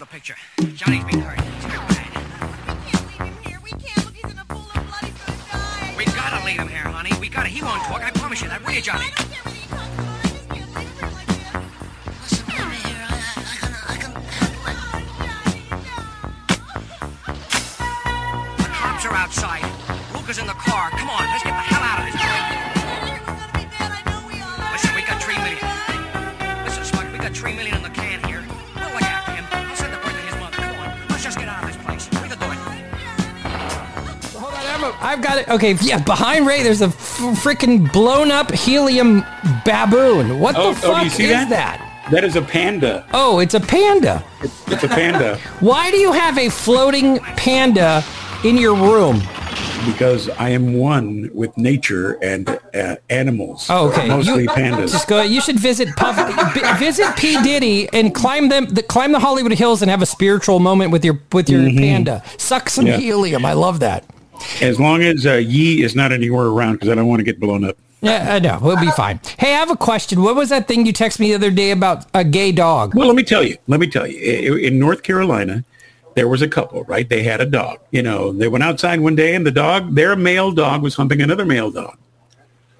the picture. Johnny's being hurt. Very bad. We gotta leave him here, honey. We gotta. He won't talk. I promise you that. Will you, Johnny? I've got it. Okay, yeah, behind Ray, there's a freaking blown up helium baboon. What Oh, the fuck oh, you see is that? that? That is a panda. Oh, it's a panda. It's a panda Why do you have a floating panda in your room? because I am one with nature and uh, animals. Oh, okay. Mostly you, pandas. Just go. You should visit Puff, visit P Diddy and climb them, the, climb the Hollywood Hills and have a spiritual moment with your with your panda. Suck some Mm-hmm. Yeah. helium. I love that. As long as uh, Yee is not anywhere around because I don't want to get blown up. Yeah, I know. We'll be fine. Hey, I have a question. What was that thing you texted me the other day about a gay dog? Well, let me tell you. Let me tell you. In North Carolina, there was a couple, right? They had a dog. You know, they went outside one day and the dog, their male dog was humping another male dog.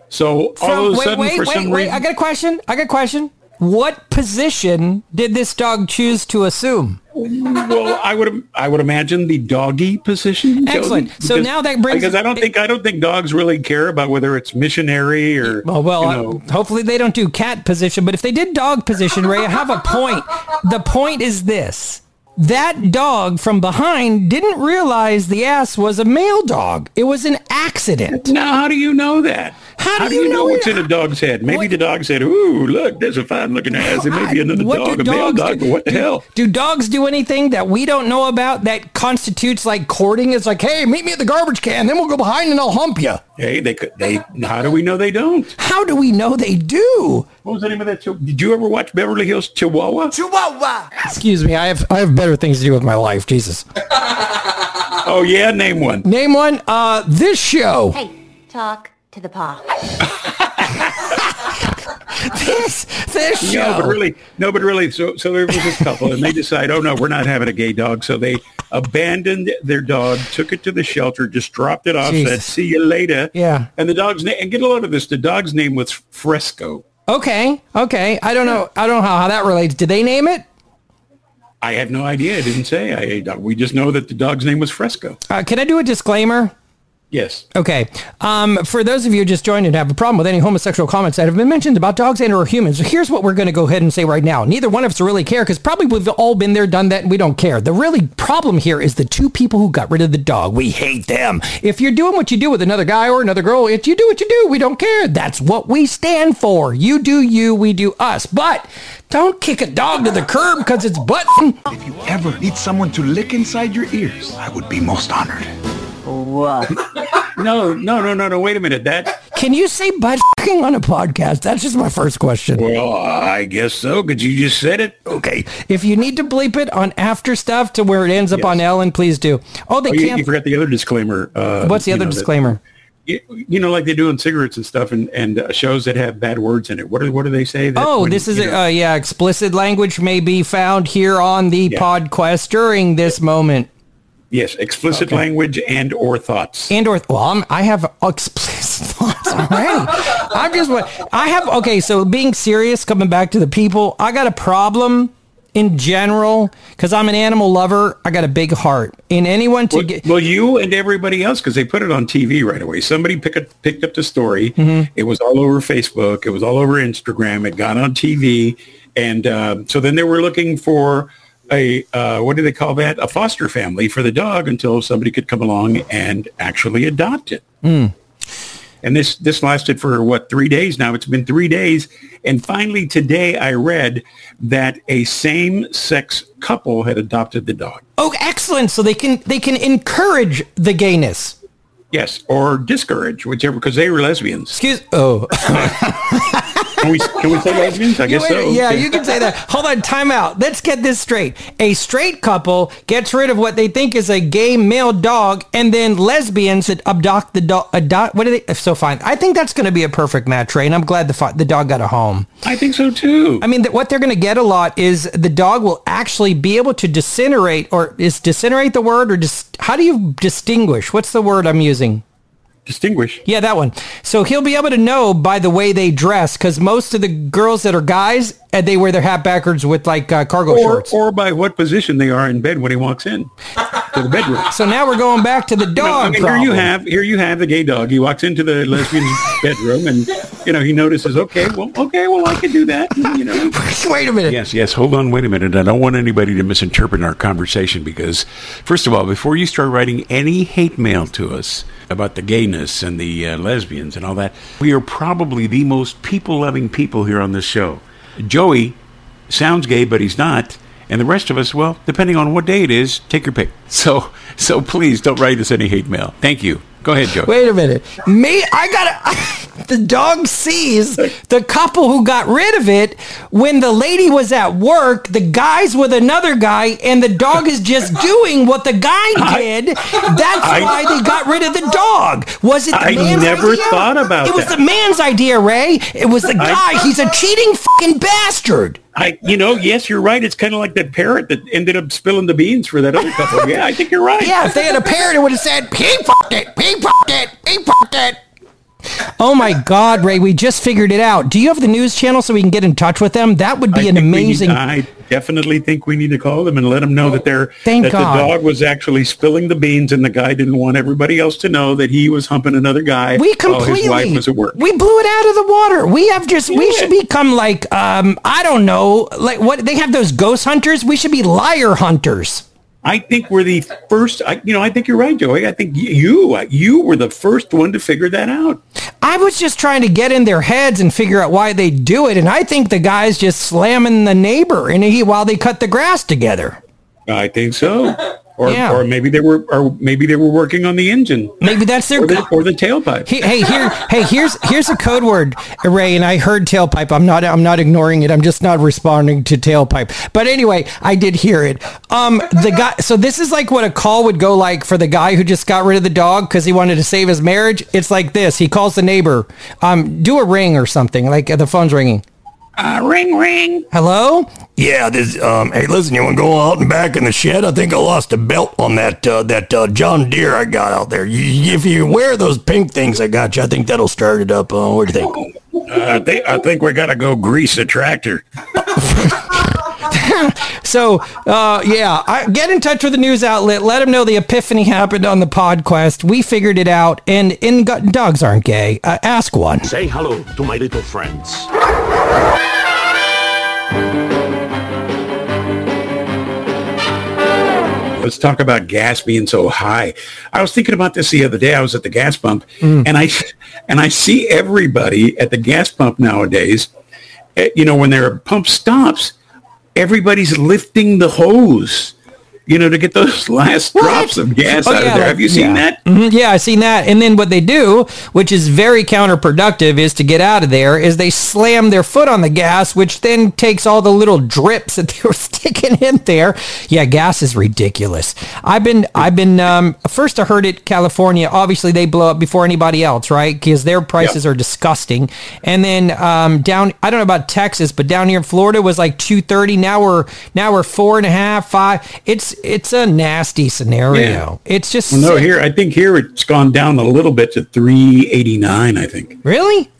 So all of a wait, sudden, wait, for wait, some wait. reason, I got a question. I got a question. What position did this dog choose to assume? well, I would I would imagine the doggy position. Excellent. Josie, So because- now that brings- because I don't think I don't think dogs really care about whether it's missionary or Well, well, you uh, know, hopefully they don't do cat position, but if they did dog position, Ray, I have a point. The point is this. That dog from behind didn't realize the ass was a male dog. It was an accident. Now, how do you know that? How do you know what's it? in a dog's head? Maybe What- the dog said, "Ooh, look, there's a fine-looking ass. It may be another What dog, do a male dogs dog, do? but what the hell?" Do dogs do anything that we don't know about that constitutes like courting? It's like, hey, meet me at the garbage can, then we'll go behind and I'll hump you. Hey, they could. They. How do we know they don't? How do we know they do? What was the name of that show? Did you ever watch Beverly Hills Chihuahua? Chihuahua? Excuse me, I have I have better things to do with my life. Jesus. Oh yeah, name one. Name one. Uh, this show. Hey, talk to the paw. This this show. No, but really, no, but really. So, so there was this couple, and they decide, oh no, we're not having a gay dog. So they abandoned their dog, took it to the shelter, just dropped it off, said, "See you later." Yeah. And the dog's name, and get a load of this. The dog's name was Fresco. Okay, okay. I don't know. I don't know how, how that relates. Did they name it? I have no idea. I didn't say. I, we just know that the dog's name was Fresco. Uh, can I do a disclaimer? Yes. Okay. Um, for those of you who just joined and have a problem with any homosexual comments that have been mentioned about dogs and or humans, here's what we're going to go ahead and say right now. Neither one of us really care because probably we've all been there, done that, and we don't care. The really problem here is the two people who got rid of the dog. We hate them. If you're doing what you do with another guy or another girl, if you do what you do, we don't care. That's what we stand for. You do you, we do us. But don't kick a dog to the curb because it's butt. If you ever need someone to lick inside your ears, I would be most honored. No, no, no, no, no. Wait a minute. That. Can you say butt fucking on a podcast? That's just my first question. Well, I guess so. Because you just said it. Okay. If you need to bleep it on after stuff to where it ends up Yes. on Ellen, please do. Oh, they Oh, you, can't. you forgot the other disclaimer. Uh, What's the other know, disclaimer? you, you know, like they do on cigarettes and stuff, and and uh, shows that have bad words in it. What do what do they say? That Oh, when, this is a, uh, yeah. Explicit language may be found here on the Yeah. podcast during this moment. Yes, explicit language and or thoughts. And or well, I'm, I have explicit thoughts already. I'm just what I have. Okay, so being serious, coming back to the people, I got a problem in general because I'm an animal lover. I got a big heart. In anyone to Well, get well, you and everybody else, because they put it on TV right away. Somebody pick up, picked up the story. Mm-hmm. It was all over Facebook. It was all over Instagram. It got on TV. And uh, so then they were looking for a, uh, what do they call that? A foster family for the dog until somebody could come along and actually adopt it. Hmm. And this, this lasted for what, three days now? It's been three days. And finally today I read that a same-sex couple had adopted the dog. oh, excellent. So they can they can encourage the gayness. Yes, or discourage, whichever, because they were lesbians. Excuse. Oh. Can we can we say lesbians? I guess so. Yeah, you can say that. Hold on, time out. Let's get this straight. A straight couple gets rid of what they think is a gay male dog, and then lesbians that abduct the dog. Adopt, what are they? So fine. I think that's going to be a perfect match, Ray, and I'm glad the the dog got a home. I think so too. I mean, th- what they're going to get a lot is the dog will actually be able to disintegrate, or is disintegrate the word, or dis- how do you distinguish? What's the word I'm using? Distinguish. Yeah, that one. So he'll be able to know by the way they dress, because most of the girls that are guys, and they wear their hat backwards with like uh, cargo Or, shorts. or by what position they are in bed when he walks in to the bedroom. so now we're going back to the Well, dog I mean, here you have here you have the gay dog. He walks into the lesbian's bedroom, and you know he notices. Okay, well, okay, well, I can do that. You know, Wait a minute. Yes, yes. Hold on, wait a minute. I don't want anybody to misinterpret our conversation because, first of all, before you start writing any hate mail to us about the gayness and the uh, lesbians and all that, we are probably the most people-loving people here on this show. Joey sounds gay, but he's not. And the rest of us, well, depending on what day it is, take your pick. So, so please don't write us any hate mail. Thank you. Go ahead, Joe. Wait a minute. Me, I gotta. the dog sees the couple who got rid of it when the lady was at work. The guy's with another guy, and the dog is just doing what the guy did. That's I- why they got rid of the dog. Was it the I man's never idea? thought about It It was the man's idea, Ray. It was the guy. He's a cheating fucking bastard. I, you know, yes, you're right. It's kind of like that parrot that ended up spilling the beans for that other couple. Yeah, I think you're right. Yeah, if they had a parrot, it would have said, he fucked it, he fucked it, he fucked it. Oh my God, Ray, we just figured it out. Do you have the news channel so we can get in touch with them? That would I be an we need- amazing. I definitely think we need to call them and let them know that they're that God. the dog was actually spilling the beans, and the guy didn't want everybody else to know that he was humping another guy we while completely, his wife was at work. we blew it out of the water. We have just, we should become like, um, I don't know, like what they have those ghost hunters. We should be liar hunters. I think we're the first. I, you know, I think you're right, Joey. I think you uh, you were the first one to figure that out. I was just trying to get in their heads and figure out why they do it, and I think the guy's just slamming the neighbor, and he while they cut the grass together. I think so. Or, Yeah. or maybe they were, or maybe they were working on the engine Maybe that's their or the, or the tailpipe. Hey, hey, here, hey, here's here's a code word, Ray, and I heard tailpipe. I'm not I'm not ignoring it. I'm just not responding to tailpipe. But anyway, I did hear it. Um, the guy. So this is like what a call would go like for the guy who just got rid of the dog because he wanted to save his marriage. It's like this. He calls the neighbor. Um, do a ring or something. Like uh, the phone's ringing. Uh, ring, ring. Hello. Yeah, this um hey listen, you wanna go out and back in the shed? I think I lost a belt on that uh, that uh, John Deere I got out there. You, if you wear those pink things I got you, I think that'll start it up. Uh, what do you think? Uh, I think I think we gotta go grease the tractor. So, uh, yeah, I, get in touch with the news outlet. Let them know the epiphany happened on the podcast. We figured it out, and in dogs aren't gay. Uh, ask one. Say hello to my little friends. Let's talk about gas being so high. I was thinking about this the other day. I was at the gas pump, and I and I see everybody at the gas pump nowadays. eh, You know, when their pump stops, everybody's lifting the hose. You know, to get those last drops of gas Oh, out yeah, of there. Have you seen yeah. that? Mhm, yeah, I've seen that. And then what they do, which is very counterproductive, is to get out of there, is they slam their foot on the gas, which then takes all the little drips that they were sticking in there. Yeah, gas is ridiculous. I've been, I've been, um, first I heard it, California, obviously they blow up before anybody else, right? Because their prices Yeah. are disgusting. And then um, down, I don't know about Texas, but down here in Florida was like 230. Now we're, now we're four and a half, five. It's, it's a nasty scenario. Yeah. It's just Well, no, here I think here it's gone down a little bit to 389. I think. Really?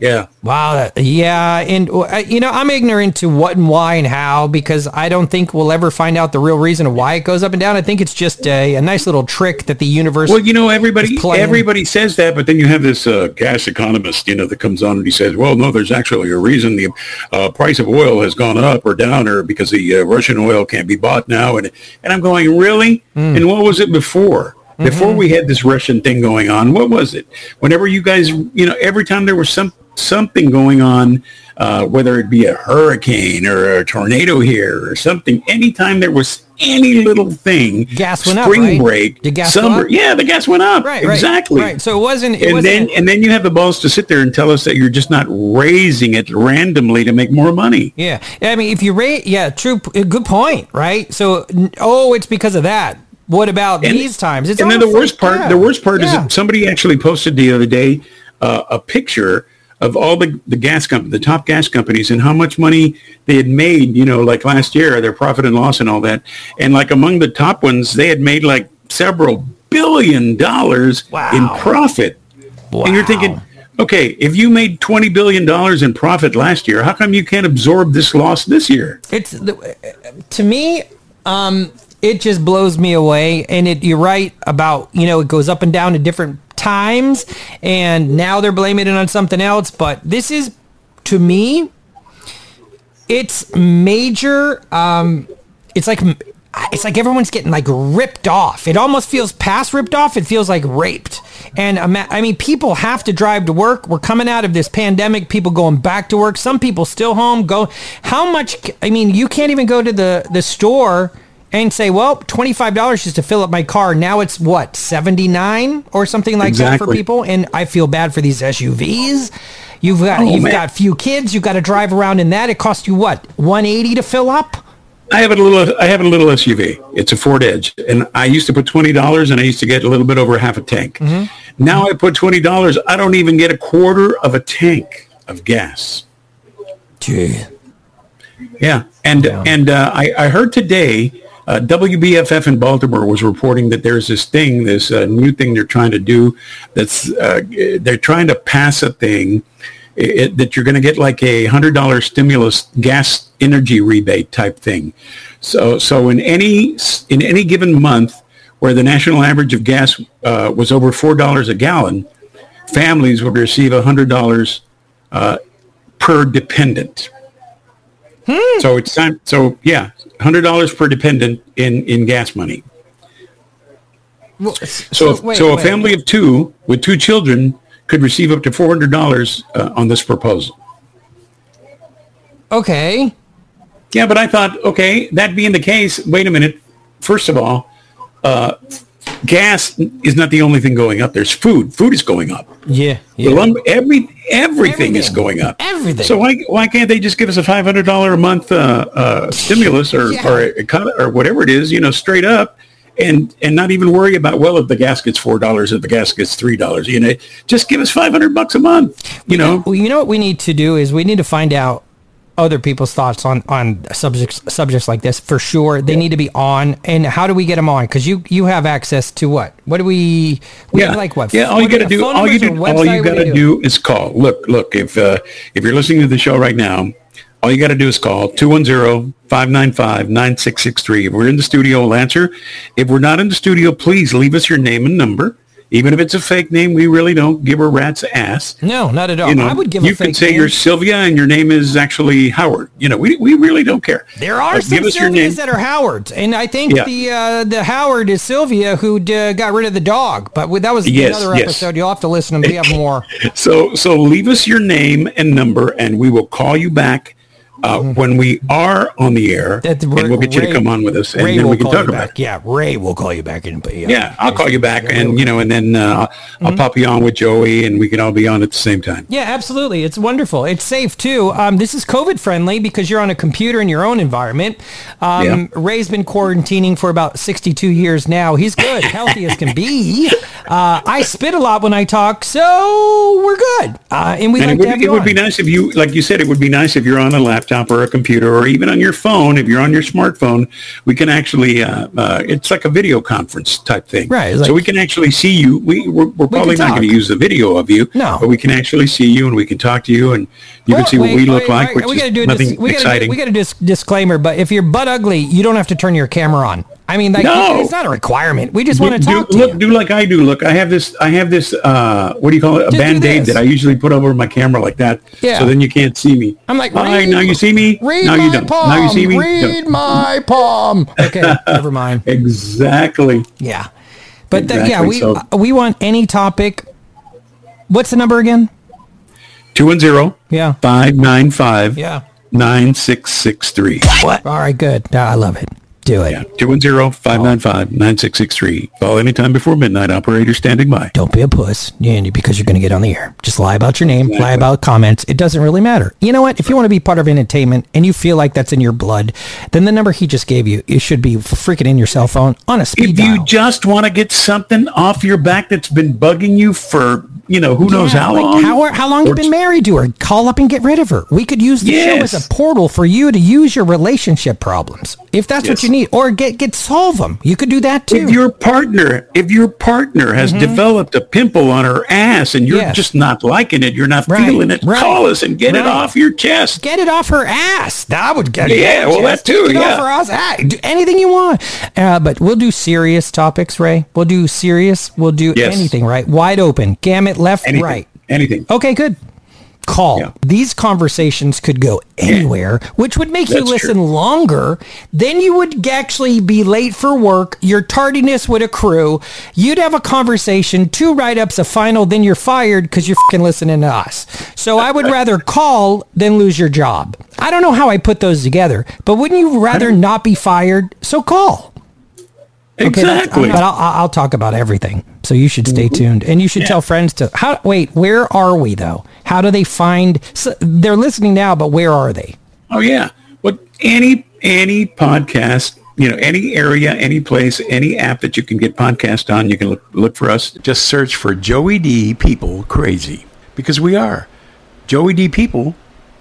Yeah. Wow. that- Yeah. And, uh, you know, I'm ignorant to what and why and how because I don't think we'll ever find out the real reason of why it goes up and down. I think it's just a, a nice little trick that the universe. Well, you know, everybody everybody says that, but then you have this uh, gas economist, you know, that comes on and he says, "Well, no, there's actually a reason the uh, price of oil has gone up or down, or because the uh, Russian oil can't be bought now." And and I'm going, really? Hmm. And what was it before? Before Mm-hmm. we had this Russian thing going on, what was it? Whenever you guys, you know, every time there was some something going on uh, whether it be a hurricane or a tornado here or something, anytime there was any little thing, Gas went up, spring right? break, Did gas summer, yeah, the gas went up. Right, exactly. right. So it wasn't. It and wasn't. then and then you have the balls to sit there and tell us that you're just not raising it randomly to make more money. Yeah, I mean, if you rate, yeah, true, good point, right? So, oh, it's because of that. What about And- these times? It's and then the worst part, the worst part is yeah. that somebody actually posted the other day uh, a picture of all the, the gas companies, the top gas companies, and how much money they had made. You know, like last year, their profit and loss and all that. And like among the top ones, they had made like several billion dollars Wow. in profit. Wow. And you're thinking, okay, if you made twenty billion dollars in profit last year, how come you can't absorb this loss this year? it's the, to me um it just blows me away and it you're right about you know it goes up and down at different times and now they're blaming it on something else but this is to me it's major um it's like it's like everyone's getting like ripped off. It almost feels past ripped off. It feels like raped. And I mean, people have to drive to work. We're coming out of this pandemic. People going back to work. Some people still home. Go. How much? I mean, you can't even go to the the store and say, "Well, twenty five dollars just to fill up my car." Now it's what seventy nine or something like that for people. And I feel bad for these SUVs. You've got Oh, you've man. got few kids. You've got to drive around in that. It costs you what one eighty to fill up. I have a little. I have a little SUV. It's a Ford Edge, and I used to put twenty dollars, and I used to get a little bit over half a tank. Now I put twenty dollars. I don't even get a quarter of a tank of gas. Gee. Yeah, and and uh, I, I heard today uh, WBFF in Baltimore was reporting that there's this thing, this uh, new thing they're trying to do. That's uh, they're trying to pass a thing it, that you're going to get like a hundred dollar stimulus gas energy rebate type thing. So so in any in any given month where the national average of gas uh, was over four dollars a gallon, families would receive a hundred dollars uh, per dependent. So it's time. So yeah, hundred dollars per dependent in in gas money. Well, So if, wait, so a wait. family of two with two children could receive up to four hundred dollars uh, on this proposal. Okay. Yeah, but I thought, okay, that being the case, wait a minute. First of all, uh, gas is not the only thing going up. There's food. Food is going up. Yeah. Yeah. lumber, every everything, is going up. Everything. So why why can't they just give us a five hundred dollar a month uh, uh, stimulus or Yeah. or a, or whatever it is, you know, straight up, and and not even worry about well if the gas gets four dollars if the gas gets three dollars, you know, just give us five hundred bucks a month, you know. Well, you know what we need to do is we need to find out other people's thoughts on on subjects subjects like this for sure. They need to be on. And how do we get them on? Because you you have access to what? What do we? We yeah, have like what? Yeah, all you got to do, all you do, all you got to do? do is call. Look, look, if uh, if you're listening to the show right now, all you got to do is call 210-595-9663. If we're in the studio, we'll answer. If we're not in the studio, please leave us your name and number. Even if it's a fake name, we really don't give a rat's ass. No, not at all. You know, I would give you a fake could say name. you're Sylvia and your name is actually Howard. You know, we, we really don't care. There are But some Sylvias that are Howards, and I think Yeah. the uh, the Howard is Sylvia who uh, got rid of the dog. But we- that was Yes, another yes. episode. You'll have to listen to. We have more. So so leave us your name and number, and we will call you back uh, when we are on the air, That- and we'll get you to come on with us, and Ray then we can talk about it. Yeah, Ray will call you back and yeah. Yeah, I'll call you back, and you know, and then uh, I'll Mm-hmm. pop you on with Joey, and we can all be on at the same time. Yeah, absolutely. It's wonderful. It's safe too. Um, this is COVID friendly because you're on a computer in your own environment. Um, Yeah. Ray's been quarantining for about 62 years now. He's good, healthy as can be. Uh, I spit a lot when I talk, so we're good. Uh, and we And like it to have would, it would on. be nice if you, like you said, it would be nice if you're on a laptop or a computer or even on your phone. If you're on your smartphone, we can actually, uh, uh, it's like a video conference type thing. Right, it's so we can actually see you. We, we're, we're probably not going to use the video of you. No. But we can actually see you and we can talk to you and you can Oh, see what we look wait, like, wait, which we gotta is do nothing dis- we gotta do- exciting. we got a disclaimer, but if you're butt ugly, you don't have to turn your camera on. I mean, like, No. it's not a requirement. We just do, want to do- talk to look, you. do like I do. Look, I have this. I have this. Uh, what do you call it? A Just band-aid that I usually put over my camera like that. Yeah. So then you can't see me. I'm like, All right, read- now you see me. Read now my you don't. palm. Now you see me. Read No. my palm. Okay, never mind. Exactly. Yeah, but th- yeah, we so- uh, we want any topic. What's the number again? 210 Yeah. 595 Yeah. 9663. What? All right, good. I love it. Do it. Yeah, 210-595-9663. Call anytime before midnight. Operator standing by. Don't be a puss yeah, because you're going to get on the air. Just lie about your name, lie about comments. It doesn't really matter. You know what? If you want to be part of entertainment and you feel like that's in your blood, then the number he just gave you, it should be freaking in your cell phone on a speed If dial. you just want to get something off your back that's been bugging you for, you know, who knows Yeah, how like long. How, how long you been married to her? Call up and get rid of her. We could use the show as a portal for you to use your relationship problems, if that's what you need, or get get solve them. You could do that too. If your partner, if your partner has developed a pimple on her ass and you're Mm-hmm. Yes. just not liking it, you're not Right, feeling it, right, call us and get it off your chest. get it off her ass. That would get it. Yeah, well, that too, Get yeah. off her ass. Ah, do anything you want. Uh, but we'll do serious topics, Ray. We'll do serious. We'll do Yes. anything, right? Wide open, gamut, left, Anything. right. Anything. Okay, good. Call. Yeah. These conversations could go anywhere, which would make you listen true. longer. Then you would actually be late for work. Your tardiness would accrue. You'd have a conversation, two write-ups, a final, then you're fired because you're fucking listening to us. So I would rather call than lose your job. I don't know how I put those together, but wouldn't you rather not be fired? So call. Okay, that's- Exactly. but I'll, I'll I'll talk about everything. So you should stay mm-hmm. tuned, and you should tell friends to. How? Wait, where are we though? How do they find? So they're listening now, but where are they? Oh yeah. What any any podcast, you know, any area, any place, any app that you can get podcast on, you can look look for us. Just search for Joey D People Crazy because we are Joey D People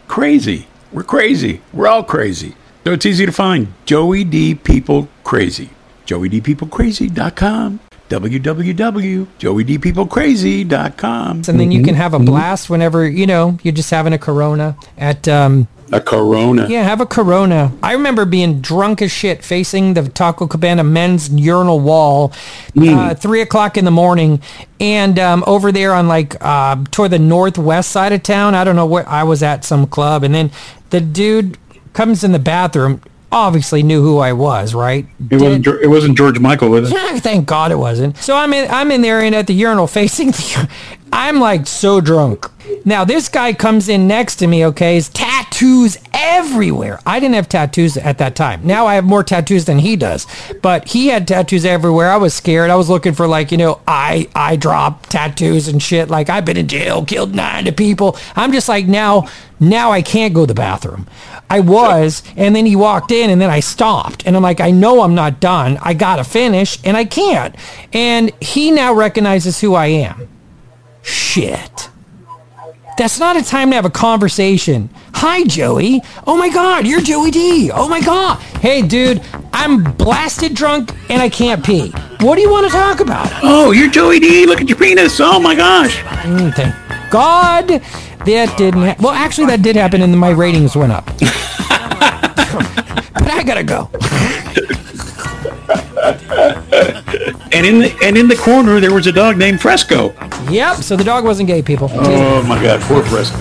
Crazy. We're crazy. We're all crazy. So it's easy to find Joey D People Crazy. JoeyDPeopleCrazy.com. www.joeydpeoplecrazy.com. And then you can have a blast whenever you know you're just having a Corona at. Um, A Corona. yeah, have a Corona. I remember being drunk as shit, facing the Taco Cabana men's urinal wall, uh, three o'clock in the morning, and um, over there on like uh, toward the northwest side of town. I don't know where I was at some club, and then the dude comes in the bathroom. Obviously knew who I was, right? It wasn't it wasn't George Michael with it. Thank God it wasn't. So I'm in, I'm in there and at the urinal facing the, I'm like so drunk. Now this guy comes in next to me, okay, his tattoos everywhere. I didn't have tattoos at that time. Now I have more tattoos than he does. But he had tattoos everywhere. I was scared. I was looking for like, you know, eye eye drop tattoos and shit. Like I've been in jail, killed nine people. I'm just like now now I can't go to the bathroom. I was, and then he walked in, and then I stopped, and I'm like, I know I'm not done. I gotta finish, and I can't. And he now recognizes who I am. Shit. That's not a time to have a conversation. Hi, Joey. Oh my God, you're Joey D. Oh my God. Hey, dude, I'm blasted drunk and I can't pee. What do you want to talk about? Oh, you're Joey D. Look at your penis. Oh my gosh. Mm, thank God that didn't. Ha- well, actually, that did happen, and my ratings went up. But I gotta go. And in the and in the corner there was a dog named Fresco. Yep. So the dog wasn't gay, people. Oh my God, poor Fresco.